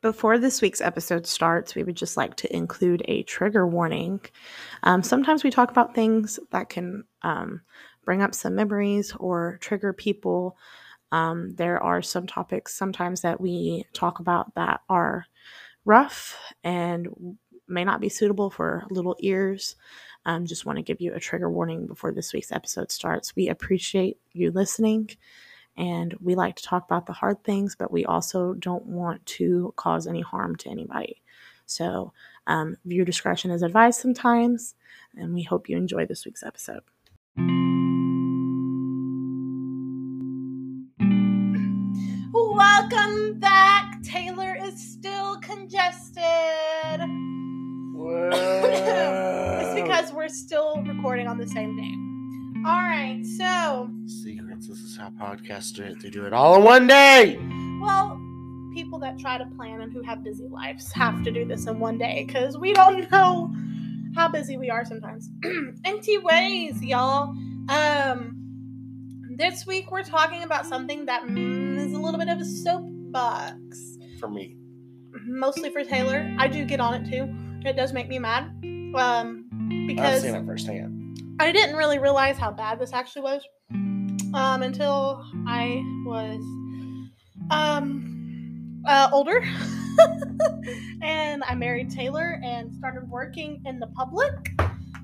Before this week's episode starts, we would just like to include a trigger warning. Um, sometimes we talk about things that can um, bring up some memories or trigger people. Um, there are some topics sometimes that we talk about that are rough and may not be suitable for little ears. Um, just want to give you a trigger warning before this week's episode starts. We appreciate you listening and we like to talk about the hard things, but we also don't want to cause any harm to anybody. So, um, viewer discretion is advised sometimes, and we hope you enjoy this week's episode. Welcome back. Taylor is still congested. it's because we're still recording on the same day. All right, so secrets. This is how podcasts do it. They do it all in one day. Well, people that try to plan and who have busy lives have to do this in one day because we don't know how busy we are sometimes. Empty ways, y'all. Um, this week we're talking about something that is a little bit of a soapbox for me. Mostly for Taylor. I do get on it too. It does make me mad. Um, because I've seen it firsthand. I didn't really realize how bad this actually was um, until I was um, uh, older. and I married Taylor and started working in the public.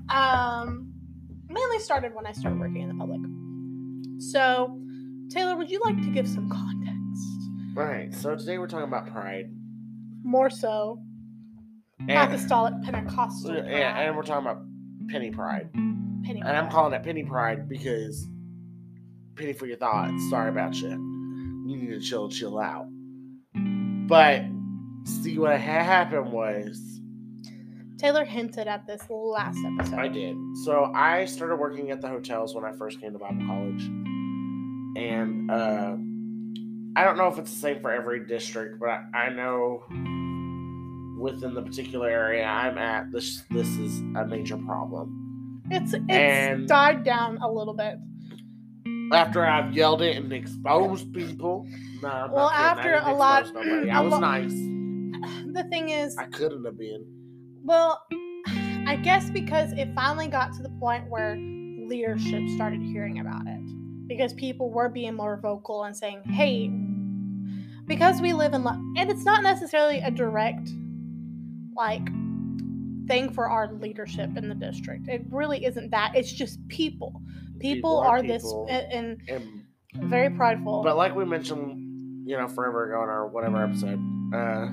Um, mainly started when I started working in the public. So, Taylor, would you like to give some context? Right. So today we're talking about pride. More so. And, Apostolic Pentecostal. Yeah, and we're talking about penny pride. Penny And I'm calling it penny pride because penny for your thoughts. Sorry about you. You need to chill, chill out. But see what ha- happened was Taylor hinted at this last episode. I did. So I started working at the hotels when I first came to Bible college, and uh, I don't know if it's the same for every district, but I, I know within the particular area I'm at, this this is a major problem. It's it's And- died down a little bit. After I've yelled it and exposed people, Well, after a lot- nobody. I a was lo- nice. The thing is, I couldn't have been. well, I guess because it finally got to the point where leadership started hearing about it because people were being more vocal and saying, "Hey, because we live in lo-, and it's not necessarily a direct like thing for our leadership in the district. It really isn't that. It's just people. People, People are are, this people. and, And and very prideful. But like we mentioned, you know, forever ago in our whatever episode, uh,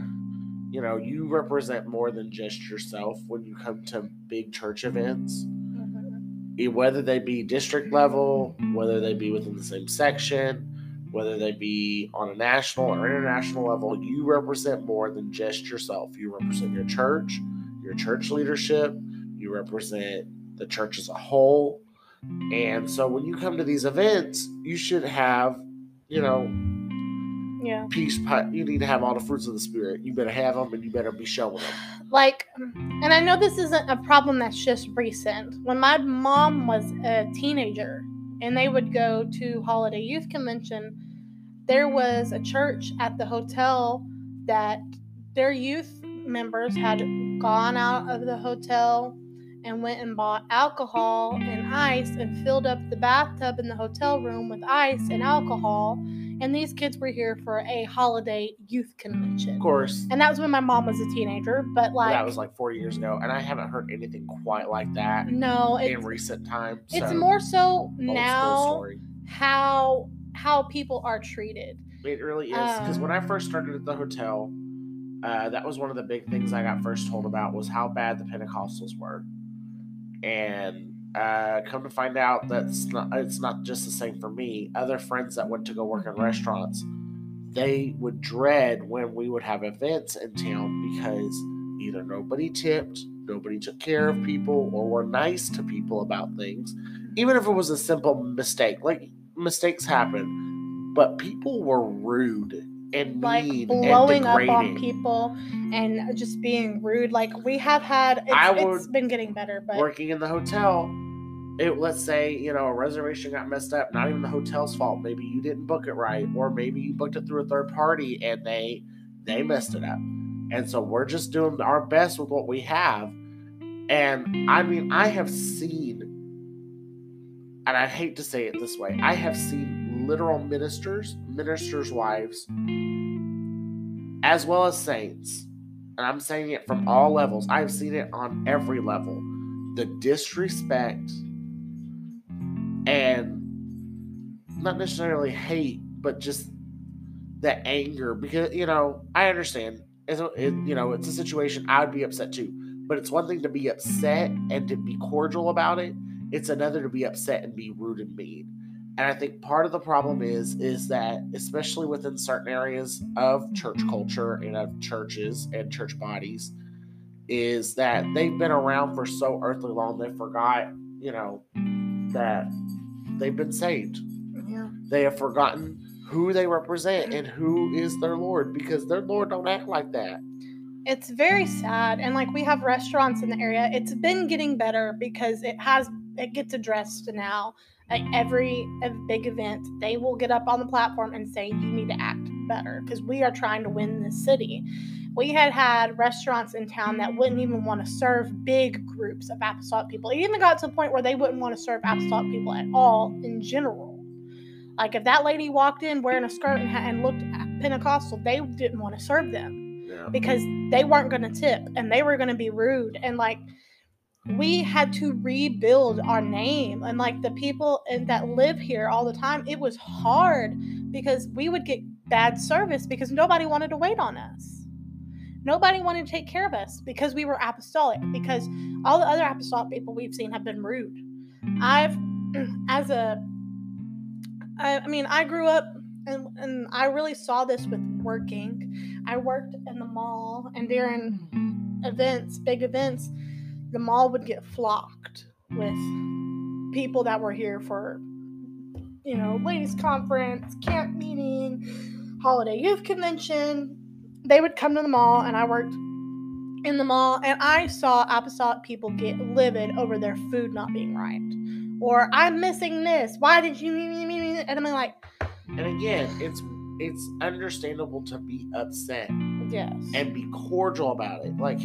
you know, you represent more than just yourself when you come to big church events, Mhm. Eh, whether they be district level, whether they be within the same section, whether they be on a national or international level, you represent more than just yourself. You represent your church, your church leadership, you represent the church as a whole. And so when you come to these events, you should have, you know, yeah. peace. pi- You need to have all the fruits of the spirit. You better have them, and you better be showing them. like and i know this isn't a problem that's just recent when my mom was a teenager and they would go to holiday youth convention there was a church at the hotel that their youth members had gone out of the hotel and went and bought alcohol and ice and filled up the bathtub in the hotel room with ice and alcohol and these kids were here for a holiday youth convention Of course, and that was when my mom was a teenager, but like that was like four years ago, and I haven't heard anything quite like that no, in recent times. it's more so now how how people are treated. It really is because when I Um, first started at the hotel, uh, that was one of the big things I got first told about was how bad the Pentecostals were, and uh, come to find out that's not it's not just the same for me. Other friends that went to go work in restaurants, they would dread when we would have events in town because either nobody tipped, nobody took care of people, or were nice to people about things, even if it was a simple mistake. Like mistakes happen, but people were rude and Like mean blowing and up on people and just being rude. Like we have had, it's, I it's would- been getting better, but working in the hotel, it let's say you know a reservation got messed up. Not even the hotel's fault. Maybe you didn't book it right, or maybe you booked it through a third party and they they messed it up. And so we're just doing our best with what we have. And I mean, I have seen, and I hate to say it this way, I have seen literal ministers, ministers' wives, as well as saints. And I'm saying it from all levels. I've seen it on every level. The disrespect and not necessarily hate, but just the anger because you know I understand. It's a, it, you know it's a situation I would be upset too, but it's one thing to be upset and to be cordial about it. It's another to be upset and be rude and mean. And I think part of the problem is is that especially within certain areas of church mm-hmm. culture and of churches and church bodies, is that they've been around for so earthly long they forgot, you know, that they've been saved. Yeah. They have forgotten who they represent and who is their Lord because their Lord don't act like that. It's very sad. And like we have restaurants in the area. It's been getting better because it has it gets addressed now. Like every big event, they will get up on the platform and say you need to act better because we are trying to win this city. We had had restaurants in town that wouldn't even want to serve big groups of apostolic people. It even got to the point where they wouldn't want to serve apostolic people at all in general. Like if that lady walked in wearing a skirt and, and looked Pentecostal, they didn't want to serve them Yeah. because they weren't going to tip and they were going to be rude and like we had to rebuild our name and like the people in, that live here all the time it was hard because we would get bad service because nobody wanted to wait on us. Nobody wanted to take care of us because we were apostolic because all the other apostolic people we've seen have been rude. I've as a i, I mean i grew up and, and i really saw this with working. I worked in the mall and during events big events the mall would get flocked with people that were here for you know ladies conference camp meeting holiday youth convention. They would come to the mall and i worked in the mall and i saw apostolic people get livid over their food not being right. Or i'm missing this. Why did you and i'm like And again, it's it's understandable to be upset yes. and be cordial about it. Like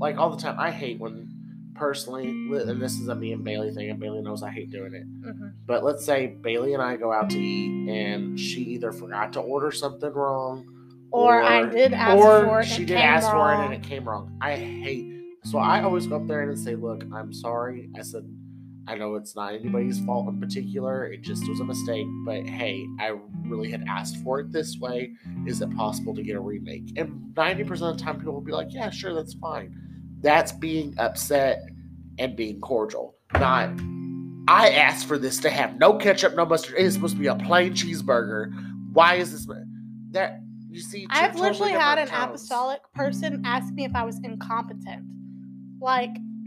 like all the time. I hate when personally and this is a me and Bailey thing, and Bailey knows I hate doing it. Mhm. But let's say Bailey and I go out to eat and she either forgot to order something wrong or, i did ask or for it she and did ask for it and it came wrong. I hate so I always go up there and say, "Look, I'm sorry." I said, "I know it's not anybody's fault in particular. It just was a mistake. But hey, I really had asked for it this way. Is it possible to get a remake?" And ninety percent of the time, people will be like, "Yeah, sure, that's fine." That's being upset and being cordial, not. I asked for this to have no ketchup, no mustard. It is supposed to be a plain cheeseburger. Why is this that? You see, I've totally literally had an tones. apostolic person ask me if I was incompetent. Like,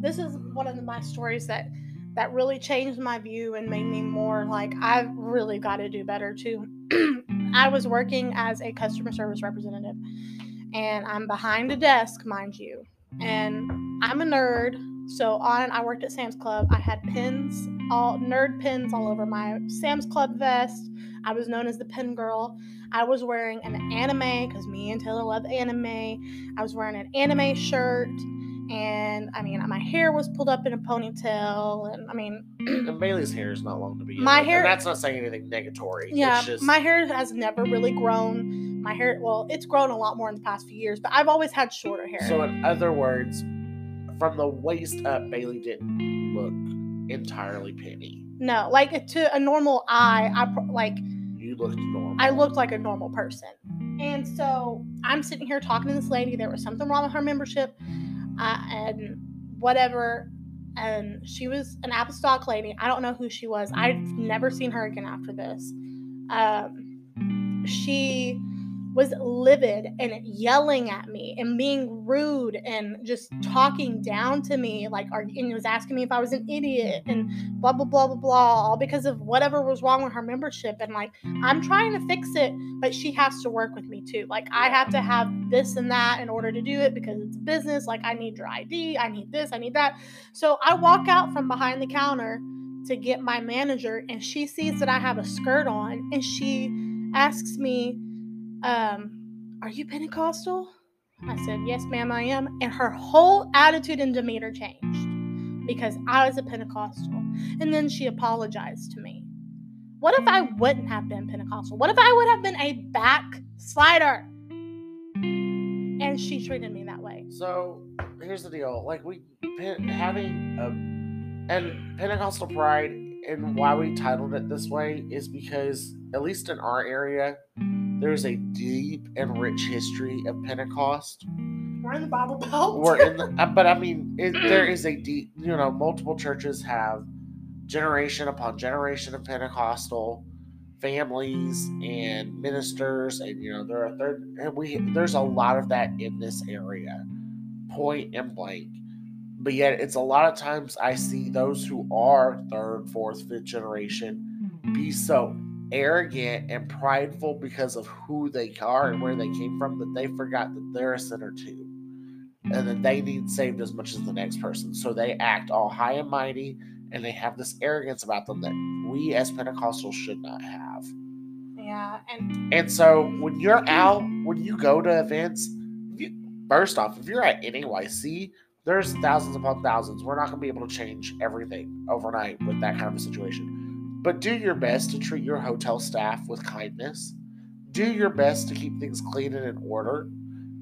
this is one of my stories that that really changed my view and made me more like I've really got to do better too. I was working as a customer service representative, and I'm behind a desk, mind you, and I'm a nerd. So on, I worked at Sam's Club. I had pins, all nerd pins all over my Sam's Club vest. I was known as the pin girl. I was wearing an anime because me and Taylor love anime. I was wearing an anime shirt, and I mean, my hair was pulled up in a ponytail, and I mean, And Bailey's hair is not long to begin My with, hair- that's not saying anything negatory. yeah, it's just, my hair has never really grown. My hair, well, it's grown a lot more in the past few years, but I've always had shorter hair. So, in other words, from the waist up, Bailey didn't look entirely penny. no, like to a normal eye, I like You looked normal. I looked like a normal person. And so I'm sitting here talking to this lady. There was something wrong with her membership uh, and whatever. And she was an apostolic lady. I don't know who she was. I've never seen her again after this. Um, she was livid and yelling at me and being rude and just talking down to me like and was asking me if I was an idiot and blah blah blah blah blah all because of whatever was wrong with her membership. And like I'm trying to fix it but she has to work with me too. Like I have to have this and that in order to do it because it's a business. Like I need your ID I need this I need that. So I walk out from behind the counter to get my manager and she sees that I have a skirt on and she asks me um Are you Pentecostal? I said, Yes, ma'am, I am. And her whole attitude and demeanor changed because I was a Pentecostal. And then she apologized to me. What if I wouldn't have been Pentecostal? What if I would have been a backslider? And she treated me that way. So here's the deal: like we having a and Pentecostal pride, and why we titled it this way is because at least in our area, there's a deep and rich history of Pentecost. We're in the Bible Belt. We're in the, uh, but I mean, it, there is a deep. You know, multiple churches have generation upon generation of Pentecostal families and ministers, and you know there are third, and we there's a lot of that in this area, point and blank. But yet, it's a lot of times I see those who are third, fourth, fifth generation mm-hmm. be so arrogant and prideful because of who they are and where they came from that they forgot that they're a sinner too. And that they need saved as much as the next person. So they act all high and mighty and they have this arrogance about them that we as Pentecostals should not have. Yeah, and and so when you're out, when you go to events, you, first off, if you're at NAYC, there's thousands upon thousands. We're not going to be able to change everything overnight with that kind of a situation. But do your best to treat your hotel staff with kindness. Do your best to keep things clean and in order.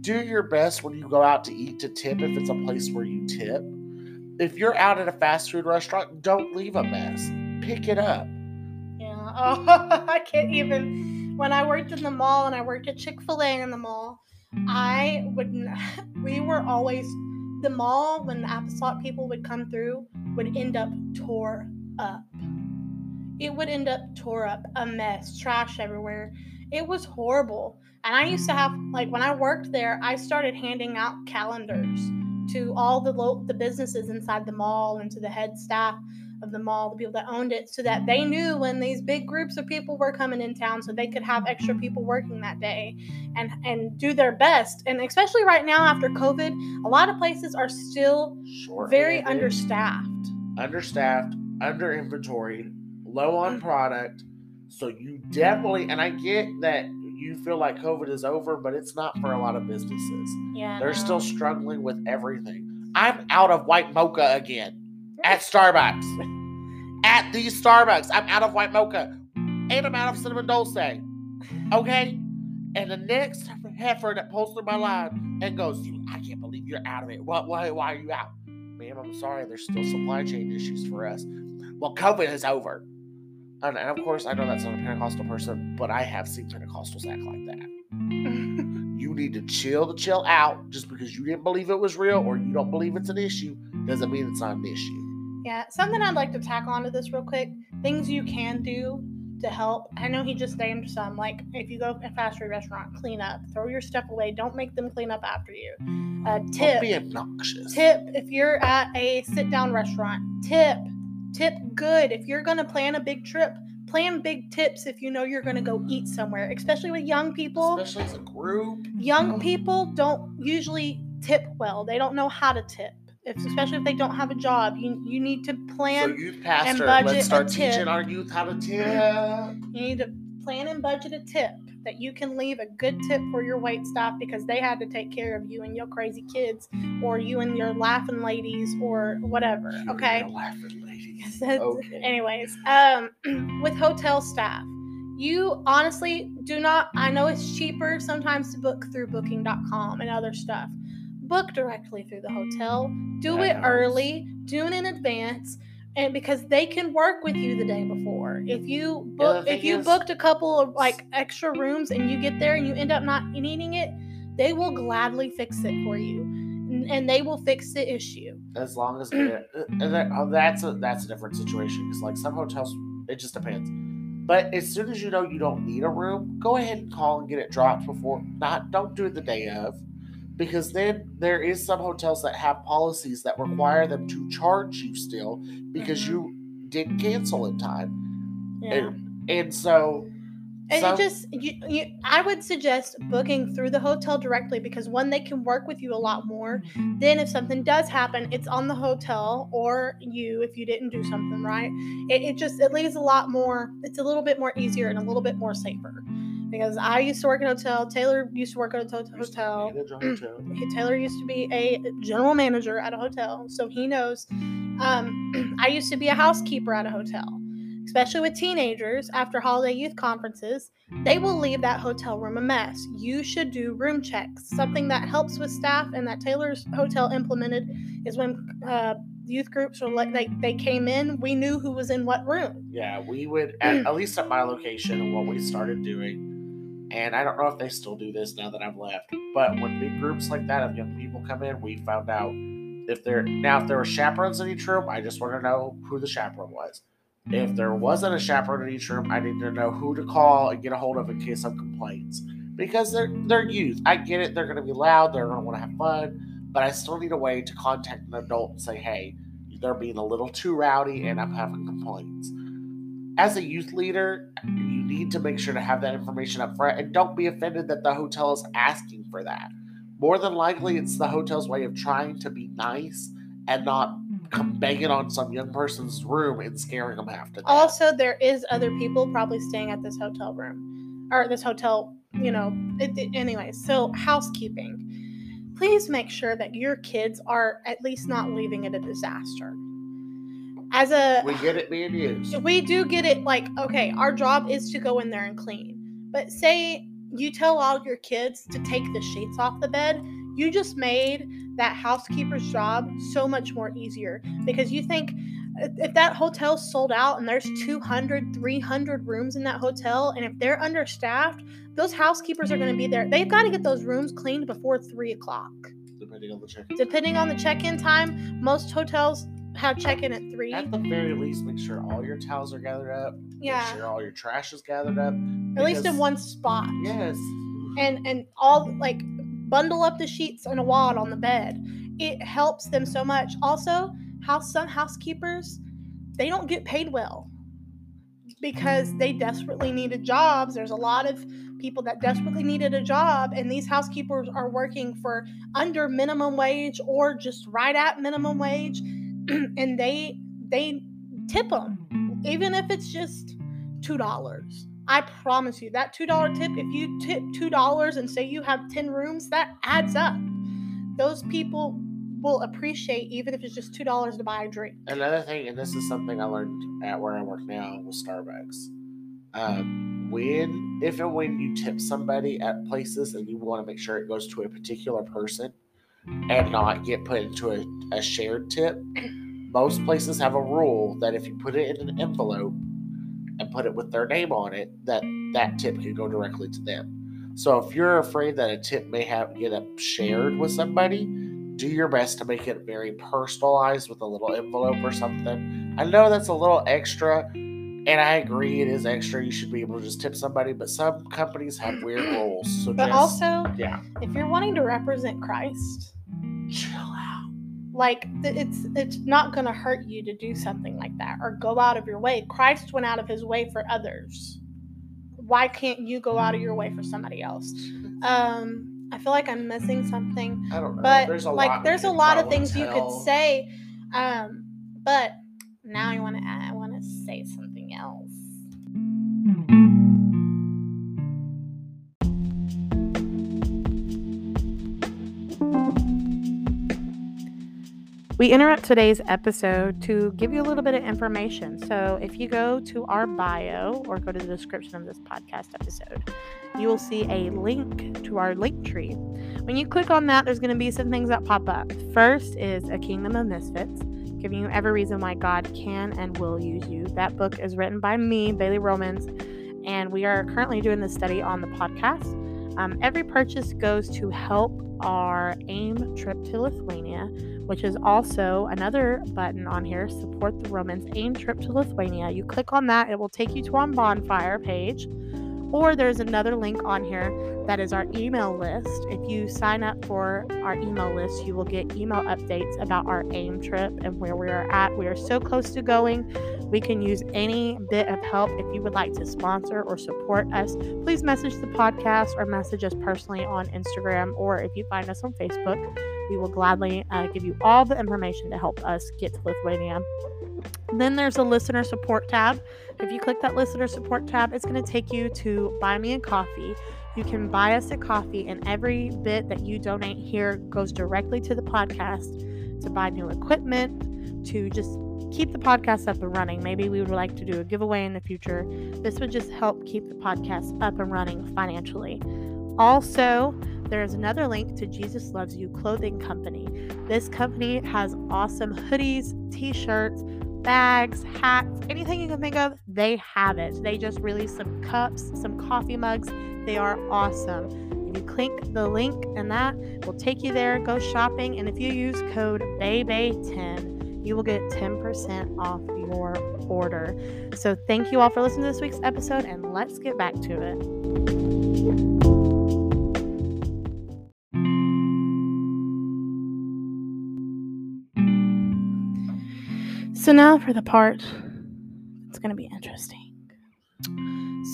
Do your best when you go out to eat to tip if it's a place where you tip if you're out at a fast food restaurant, don't leave a mess. Pick it up. Yeah. Oh, I can't even. When I worked in the mall and I worked at Chick fil A in the mall, I wouldn't. We were always. The mall, when the apostolic people would come through, would end up tore up. It would end up tore up, a mess, trash everywhere. It was horrible. And I used to have, like, when I worked there, I started handing out calendars to all the lo- the businesses inside the mall and to the head staff of the mall, the people that owned it, so that they knew when these big groups of people were coming in town, so they could have extra people working that day, and and do their best. And especially right now after COVID, a lot of places are still Short very understaffed. understaffed, under inventoried, low on mm. product. So you definitely, and I get that you feel like COVID is over, but it's not for a lot of businesses. Yeah, They're no. still struggling with everything. I'm out of white mocha again at Starbucks. At these Starbucks, I'm out of white mocha and I'm out of cinnamon dolce. Okay? And the next heifer that pulls through my line and goes, "You- I can't believe you're out of it. What, why, why are you out? Ma'am, I'm sorry. There's still supply chain issues for us. Well, COVID is over. And, and of course, I know that's not a Pentecostal person, but I have seen Pentecostals act like that. You need to chill the chill out. Just because you didn't believe it was real or you don't believe it's an issue doesn't mean it's not an issue. Yeah, something I'd like to tack onto this real quick. Things you can do to help. I know he just named some. Like if you go to a fast food restaurant, clean up, throw your stuff away. Don't make them clean up after you. Uh, Don't be obnoxious. tip. If you're at a sit-down restaurant, tip, tip good. If you're gonna plan a big trip, plan big tips. If you know you're gonna go eat somewhere, especially with young people. Especially as a group. Young people don't usually tip well. They don't know how to tip. If, especially if they don't have a job, you you need to So plan. youth pastor, budget let's start a tip. teaching our youth how to tip. You need to plan and budget a tip that you can leave a good tip for your wait staff because they had to take care of you and your crazy kids or you and your laughing ladies or whatever. You Okay. laughing ladies. Okay. Anyways, um, with hotel staff, you honestly do not. I know it's cheaper sometimes to book through Booking.com and other stuff. Book directly through the hotel. Do That it helps. early. Do it in advance. And because they can work with you the day before. If you book, if you is- booked a couple of like extra rooms and you get there and you end up not needing it, they will gladly fix it for you, and, and they will fix the issue. As long as uh, that, oh, that's a that's a different situation because like some hotels, it just depends. But as soon as you know you don't need a room, go ahead and call and get it dropped before. Not don't do it the day of, because then there is some hotels that have policies that require them to charge you still because Mhm. you didn't cancel in time. Yeah. And, and so And some- it just you, you I would suggest booking through the hotel directly because one they can work with you a lot more. Then if something does happen, it's on the hotel or you if you didn't do something right. It, it just it leaves a lot more it's a little bit more easier and a little bit more safer. Because I used to work at a hotel. Taylor used to work at a to- hotel. hotel. Taylor used to be a general manager at a hotel, so he knows. Um, I used to be a housekeeper at a hotel, especially with teenagers after holiday youth conferences. They will leave that hotel room a mess. You should do room checks. Something that helps with staff and that Taylor's hotel implemented is when uh, youth groups or like they, they came in, we knew who was in what room. Yeah, we would at, at least at my location and what we started doing. And I don't know if they still do this now that I've left. But when big groups like that of young people come in, we found out if there now if there were chaperones in each room, I just want to know who the chaperone was. If there wasn't a chaperone in each room, I need to know who to call and get a hold of in case of complaints. Because they're they're youth. I get it, they're gonna be loud, they're gonna want to have fun, but I still need a way to contact an adult and say, hey, they're being a little too rowdy and I'm having complaints. As a youth leader, you need to make sure to have that information up front and don't be offended that the hotel is asking for that. More than likely, it's the hotel's way of trying to be nice and not come banging on some young person's room and scaring them half to death. Also, there is other people probably staying at this hotel room or this hotel, you know. It, it- anyway, so housekeeping. Please make sure that your kids are at least not leaving it a disaster. As a we get it being used. we do get it like okay our job is to go in there and clean but say you tell all your kids to take the sheets off the bed you just made that housekeeper's job so much more easier because you think if that hotel's sold out and there's 200 300 rooms in that hotel and if they're understaffed those housekeepers are going to be there they've got to get those rooms cleaned before 3 o'clock Depending on the check-in. depending on the check-in time most hotels have check-in at 3 At the very least, make sure all your towels are gathered up. yeah Make sure all your trash is gathered up. at least in one spot Yes. and and all like bundle up the sheets in a wad on the bed it helps them so much also house some housekeepers they don't get paid well because they desperately needed jobs there's a lot of people that desperately needed a job and these housekeepers are working for under minimum wage or just right at minimum wage and they they tip them even if it's just two dollars. I promise you that two dollar tip if you tip two dollars and say you have 10 rooms that adds up. Those people will appreciate even if it's just two dollars to buy a drink. Another thing, and this is something I learned at where I work now with Starbucks. Um, when, if and when you tip somebody at places and you want to make sure it goes to a particular person and not get put into a, a shared tip, most places have a rule that if you put it in an envelope and put it with their name on it, that that tip can go directly to them. So if you're afraid that a tip may have get up shared with somebody, do your best to make it very personalized with a little envelope or something. I know that's a little extra, and I agree it is extra. You should be able to just tip somebody, but some companies have weird rules. So but just, also yeah, if you're wanting to represent christ chill out. like it's it's not going to hurt you to do something like that or go out of your way. Christ went out of his way for others. Why can't you go out of your way for somebody else? Um i feel like i'm missing something I don't know. but there's a like lot there's a lot of things you could say um but now i want to i want to say something We interrupt today's episode to give you a little bit of information. So, if you go to our bio or go to the description of this podcast episode, you will see a link to our link tree. When you click on that, there's going to be some things that pop up. First is A Kingdom of Misfits, giving you every reason why God can and will use you. That book is written by me, Bailey Romans, and we are currently doing this study on the podcast. Um, every purchase goes to help our AIM trip to Lithuania, which is also another button on here support the Romans AIM trip to Lithuania. You click on that, it will take you to our bonfire page. Or there's another link on here that is our email list. If you sign up for our email list, you will get email updates about our AIM trip and where we are at. We are so close to going. We can use any bit of help. If you would like to sponsor or support us, please message the podcast or message us personally on Instagram. Or if you find us on Facebook, we will gladly uh, give you all the information to help us get to Lithuania. Then there's a listener support tab. If you click that listener support tab, it's going to take you to Buy Me a Coffee. You can buy us a coffee, and every bit that you donate here goes directly to the podcast to buy new equipment, to just keep the podcast up and running. Maybe we would like to do a giveaway in the future. This would just help keep the podcast up and running financially. Also, there is another link to Jesus Loves You Clothing Company. This company has awesome hoodies, t shirts, bags, hats, anything you can think of, they have it. They just released some cups, some coffee mugs. They are awesome. If you click the link and that will take you there, go shopping, and if you use code BAYBAY10, you will get 10% off your order. So thank you all for listening to this week's episode and let's get back to it. So now for the part it's going to be interesting.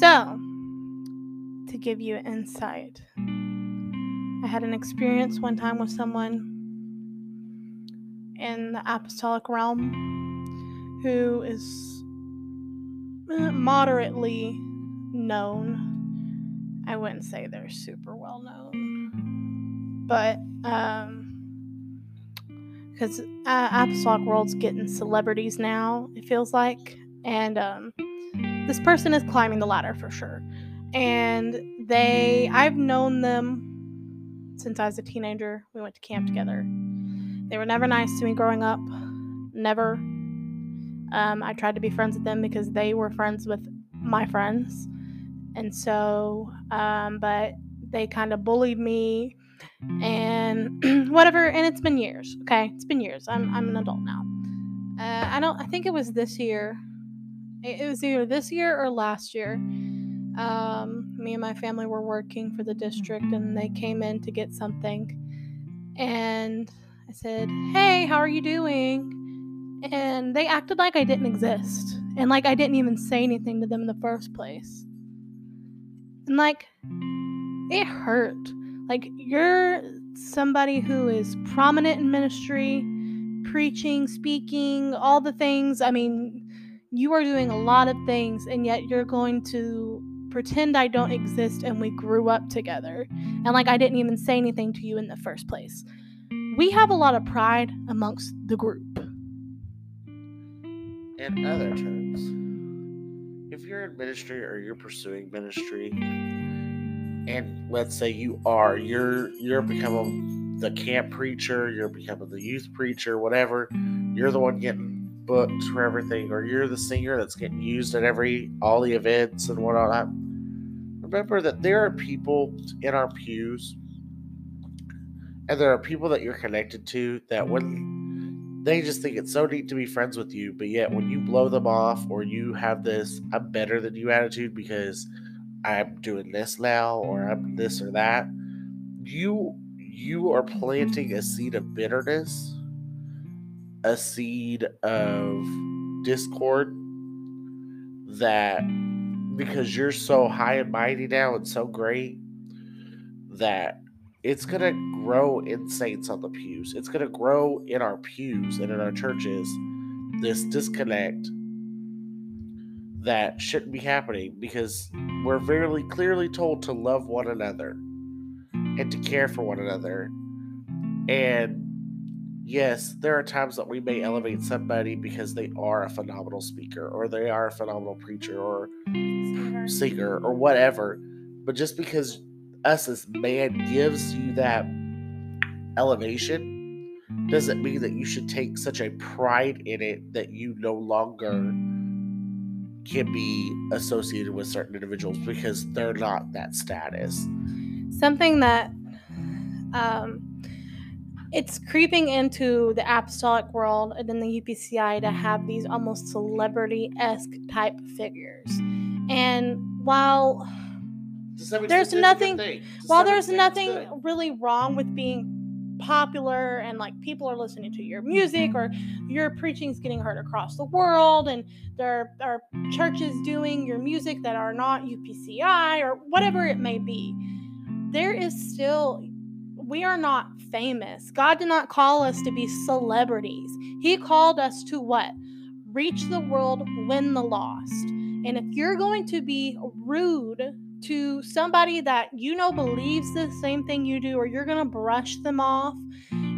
So, to give you insight, I had an experience one time with someone in the apostolic realm who is uh, moderately known. I wouldn't say they're super well known, but um because uh, apostolic world's getting celebrities now it feels like and um, this person is climbing the ladder for sure. And they i've known them since i was a teenager. We went to camp together. They were never nice to me growing up. Never. Um, i tried to be friends with them because they were friends with my friends. And so um, but they kind of bullied me and whatever and it's been years okay? It's been years. I'm, I'm an adult now. Uh, i don't i think it was this year. It, it was either this year or last year um, me and my family were working for the district and they came in to get something. And i said hey how are you doing? And they acted like i didn't exist and like i didn't even say anything to them in the first place. And like it hurt like, you're somebody who is prominent in ministry, preaching, speaking, all the things. I mean, you are doing a lot of things, and yet you're going to pretend I don't exist and we grew up together. And like, I didn't even say anything to you in the first place. We have a lot of pride amongst the group. In other terms, if you're in ministry or you're pursuing ministry, and let's say you are you're you're becoming the camp preacher you're becoming the youth preacher whatever you're the one getting booked for everything or you're the singer that's getting used at every all the events and whatnot remember that there are people in our pews and there are people that you're connected to that when they just think it's so neat to be friends with you but yet when you blow them off or you have this i'm better than you attitude because I'm doing this now or I'm this or that, you you are planting a seed of bitterness, a seed of discord that because you're so high and mighty now and so great that it's to grow in saints on the pews. It's to grow in our pews and in our churches this disconnect that shouldn't be happening because we're very clearly told to love one another and to care for one another. And yes, there are times that we may elevate somebody because they are a phenomenal speaker or they are a phenomenal preacher or singer or whatever. But just because us as man gives you that elevation doesn't mean that you should take such a pride in it that you no longer can be associated with certain individuals because they're not that status. Something that um, it's creeping into the apostolic world and then the UPCI to have these almost celebrity esque type figures. And while there's nothing, while there's nothing really wrong with being popular and like people are listening to your music mm-hmm. or your preaching is getting heard across the world and there are churches doing your music that are not UPCI or whatever it may be, there is still we are not famous. God did not call us to be celebrities. He called us to what? Reach the world, win the lost. And if you're going to be rude to somebody that you know believes the same thing you do, or you're going to brush them off,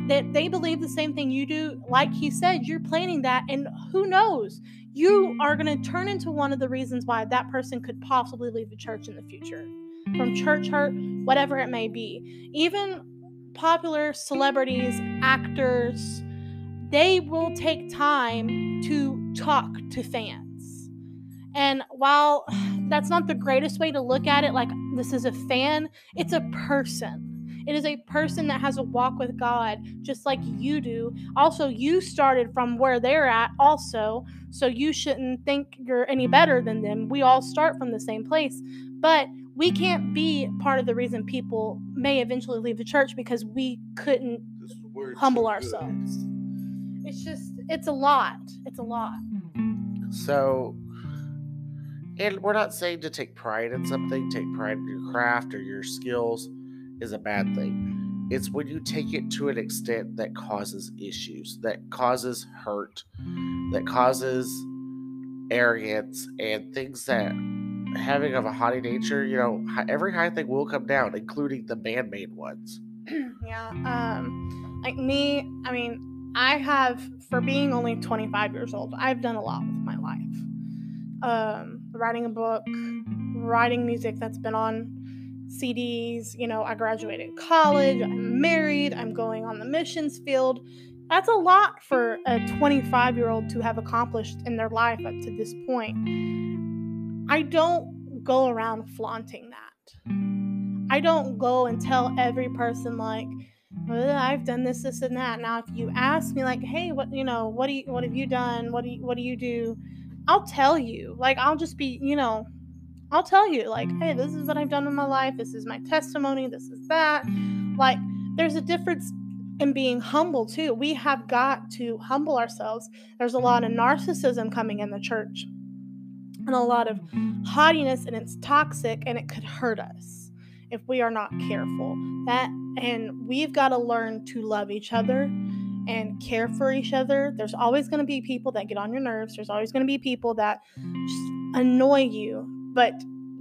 that they believe the same thing you do, like he said, you're planning that. And who knows? You are going to turn into one of the reasons why that person could possibly leave the church in the future from church hurt, whatever it may be. Even popular celebrities, actors, they will take time to talk to fans. And while that's not the greatest way to look at it, like this is a fan, it's a person. It is a person that has a walk with God just like you do. Also, you started from where they're at, also. So you shouldn't think you're any better than them. We all start from the same place. But we can't be part of the reason people may eventually leave the church because we couldn't humble ourselves. It's just, it's a lot. It's a lot. Hmm. So, and we're not saying to take pride in something, take pride in your craft or your skills is a bad thing. It's when you take it to an extent that causes issues, that causes hurt, that causes arrogance, and things that having of a haughty nature, you know, every high thing will come down, including the man made ones. yeah. Um, like me, I mean, I have, for being only 25 years old, I've done a lot with my life. Um, writing a book, writing music that's been on CDs. You know, I graduated college, I'm married, I'm going on the missions field. That's a lot for a 25 year old to have accomplished in their life up to this point. I don't go around flaunting that. I don't go and tell every person like, I've done this, this, and that. Now, if you ask me like, hey, what you know, what do you, what have you done? What do you, what do you do? I'll tell you. Like, I'll just be, you know, I'll tell you like, hey, this is what I've done in my life. This is my testimony. This is that. Like, there's a difference in being humble too. We have got to humble ourselves. There's a lot of narcissism coming in the church and a lot of haughtiness and it's toxic and it could hurt us if we are not careful that and we've got to learn to love each other and care for each other there's always going to be people that get on your nerves there's always going to be people that annoy you but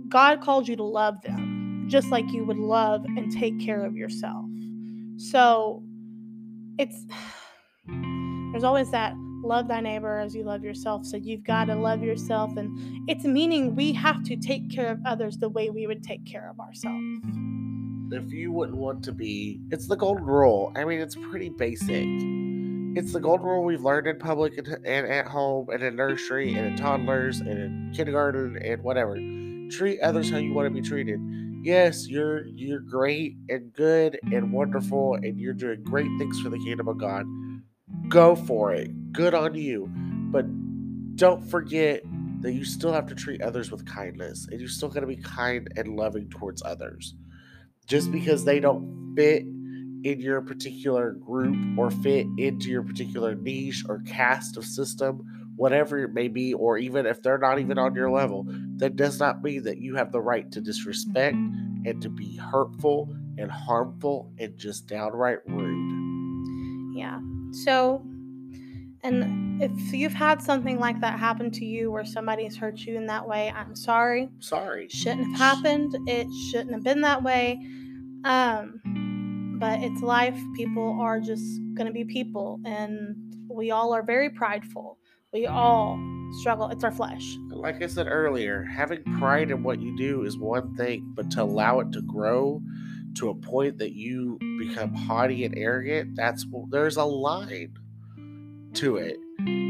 god called you to love them just like you would love and take care of yourself so it's there's always that love thy neighbor as you love yourself. So you've got to love yourself. And it's meaning we have to take care of others the way we would take care of ourselves. If you wouldn't want to be, it's the golden rule. I mean, it's pretty basic. It's the golden rule we've learned in public and, at home and in nursery and in toddlers and in kindergarten and whatever. Treat others how you want to be treated. Yes, you're you're great and good and wonderful and you're doing great things for the kingdom of God go for it. Good on you. But don't forget that you still have to treat others with kindness and you still got to be kind and loving towards others. Just because they don't fit in your particular group or fit into your particular niche or cast of system, whatever it may be, or even if they're not even on your level, that does not mean that you have the right to disrespect and to be hurtful and harmful and just downright rude. Yeah. So, and if you've had something like that happen to you where somebody's hurt you in that way, I'm sorry. Sorry. Shouldn't have happened. It shouldn't have been that way. Um, but it's life. People are just going to be people, and we all are very prideful. We all struggle. It's our flesh. Like I said earlier, having pride in what you do is one thing, but to allow it to grow to a point that you become haughty and arrogant, that's there's a line to it.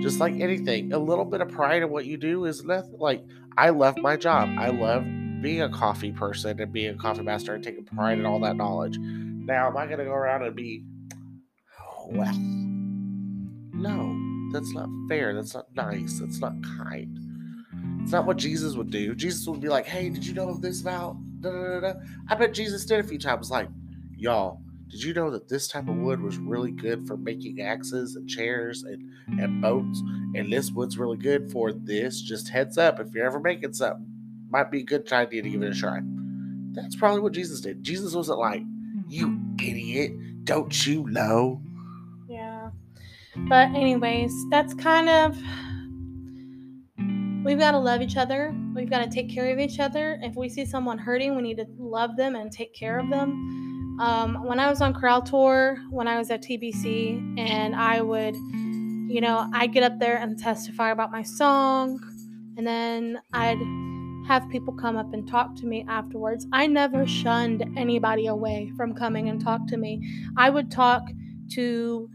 Just like anything, a little bit of pride in what you do is nothing. Like I love my job. I love being a coffee person and being a coffee master and taking pride in all that knowledge. Now, am I going to go around and be, oh, well, no, that's not fair. That's not nice. That's not kind. It's not what Jesus would do. Jesus would be like, hey, did you know this about Da, da, da, I bet Jesus did a few times. Like, y'all, did you know that this type of wood was really good for making axes and chairs and, and boats? And this wood's really good for this. Just heads up, if you're ever making something, might be a good idea to give it a try. That's probably what Jesus did. Jesus wasn't like, you idiot idiot. Don't you know? Yeah. But anyways, that's kind of we've got to love each other. We've got to take care of each other. If we see someone hurting, we need to love them and take care of them. Um, when I was on Choral Tour, when I was at TBC, and I would, you know, I'd get up there and testify about my song, and then I'd have people come up and talk to me afterwards. I never shunned anybody away from coming and talk to me. I would talk to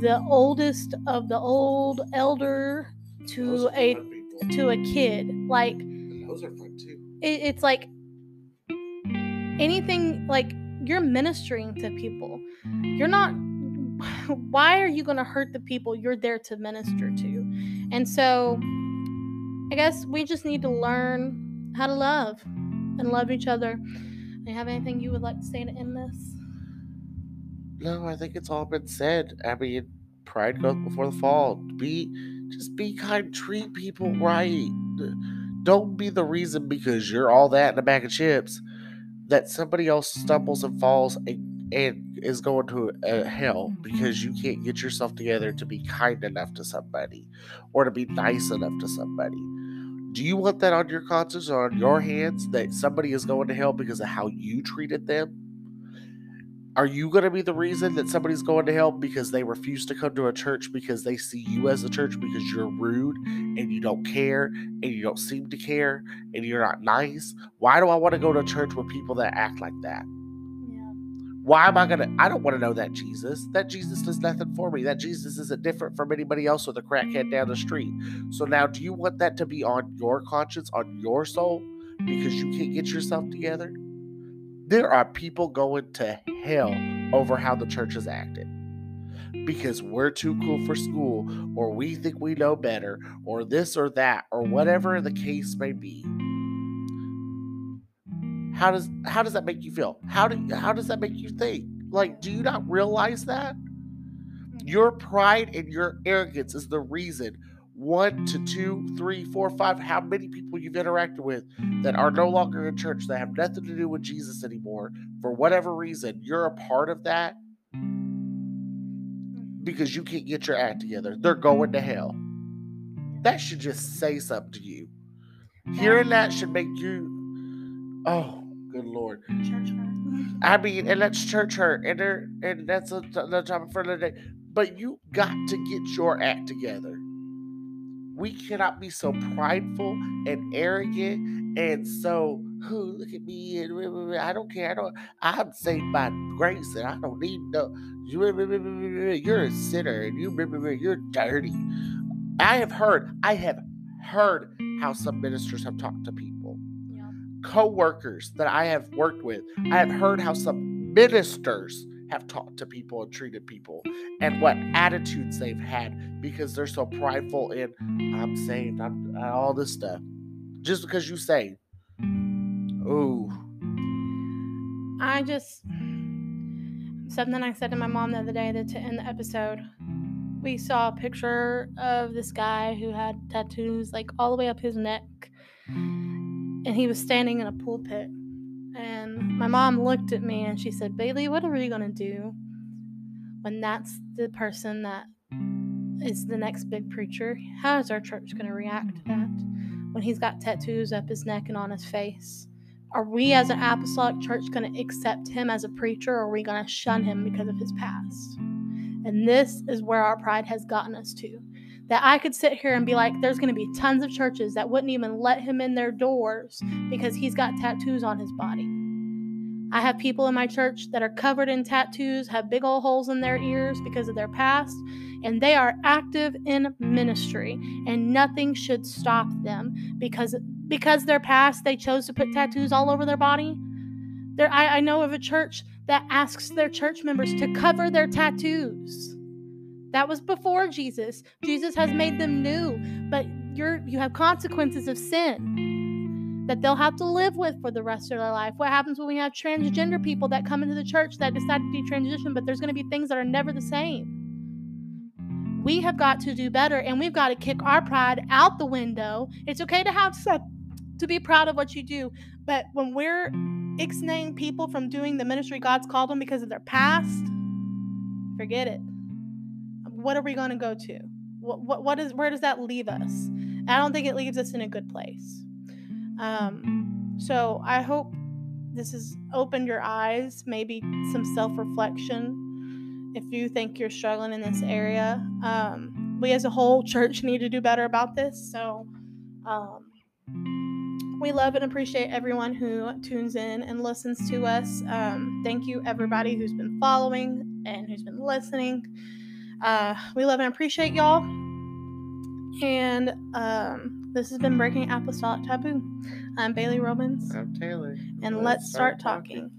the oldest of the old elder to a to a kid. Like And those are fun too. it, it's like anything like you're ministering to people. You're not why are you going to hurt the people you're there to minister to? And so I guess we just need to learn how to love and love each other. Do you have anything you would like to say to end this? No, I think it's all been said. I mean, pride goes before the fall. Be just be kind, treat people right. Don't be the reason because you're all that in a bag of chips that somebody else stumbles and falls and, and is going to uh, hell because you can't get yourself together to be kind enough to somebody or to be nice enough to somebody. Do you want that on your conscience or on your hands that somebody is going to hell because of how you treated them? Are you going to be the reason that somebody's going to hell because they refuse to come to a church because they see you as a church because you're rude and you don't care and you don't seem to care and you're not nice? Why do I want to go to church with people that act like that? Yeah. Why am I going to? I don't want to know that Jesus. That Jesus does nothing for me. That Jesus isn't different from anybody else with a crackhead down the street. So now, do you want that to be on your conscience, on your soul, because you can't get yourself together? There are people going to hell over how the church has acted because we're too cool for school, or we think we know better, or this or that, or whatever the case may be. How does how does that make you feel? How do how does that make you think? Like, do you not realize that hmm. your pride and your arrogance is the reason one to two, three, four, five, how many people you've interacted with that are no longer in church that have nothing to do with Jesus anymore for whatever reason, you're a part of that because you can't get your act together. They're going to hell. That should just say something to you. Hearing that should make you, oh, good lord. I mean, and that's church hurt, and there, and that's another topic for another day. But you got to get your act together. We cannot be so prideful and arrogant and so, oh, look at me, and I don't care. I don't. I'm saved by grace, and I don't need no. You're a sinner, and you you're dirty. I have heard. I have heard how some ministers have talked to people Yeah. co-workers that I have worked with, I have heard how some ministers have talked to people and treated people and what attitudes they've had because they're so prideful in I'm saved, I'm uh, all this stuff. Just because you say, Ooh, I just something I said to my mom the other day that to end the episode. We saw a picture of this guy who had tattoos like all the way up his neck, and he was standing in a pulpit. And my mom looked at me and she said, "Bailey, what are you gonna do when that's the person that is the next big preacher? How is our church gonna react to that when he's got tattoos up his neck and on his face?" Are we as an apostolic church going to accept him as a preacher or are we going to shun him because of his past? And this is where our pride has gotten us to. That I could sit here and be like, there's going to be tons of churches that wouldn't even let him in their doors because he's got tattoos on his body. I have people in my church that are covered in tattoos, have big old holes in their ears because of their past, and they are active in ministry, and nothing should stop them because because their past they chose to put tattoos all over their body. There, I, I know of a church that asks their church members to cover their tattoos. That was before Jesus. Jesus has made them new, but you're you have consequences of sin that they'll have to live with for the rest of their life. What happens when we have transgender people that come into the church that decide to detransition, but there's going to be things that are never the same. We have got to do better, and we've got to kick our pride out the window. It's okay to have some, to be proud of what you do, but when we're ixnaying people from doing the ministry God's called them because of their past, forget it. What are we going to go to? What, what, what is, where does that leave us? I don't think it leaves us in a good place. Um, so I hope this has opened your eyes, maybe some self reflection. If you think you're struggling in this area, um, we as a whole church need to do better about this. So, um, we love and appreciate everyone who tunes in and listens to us. Um, thank you, everybody who's been following and who's been listening. Uh, we love and appreciate y'all. And um, this has been Breaking Apostolic Taboo. I'm Bailey Romans. I'm Taylor. And let's, start, talking.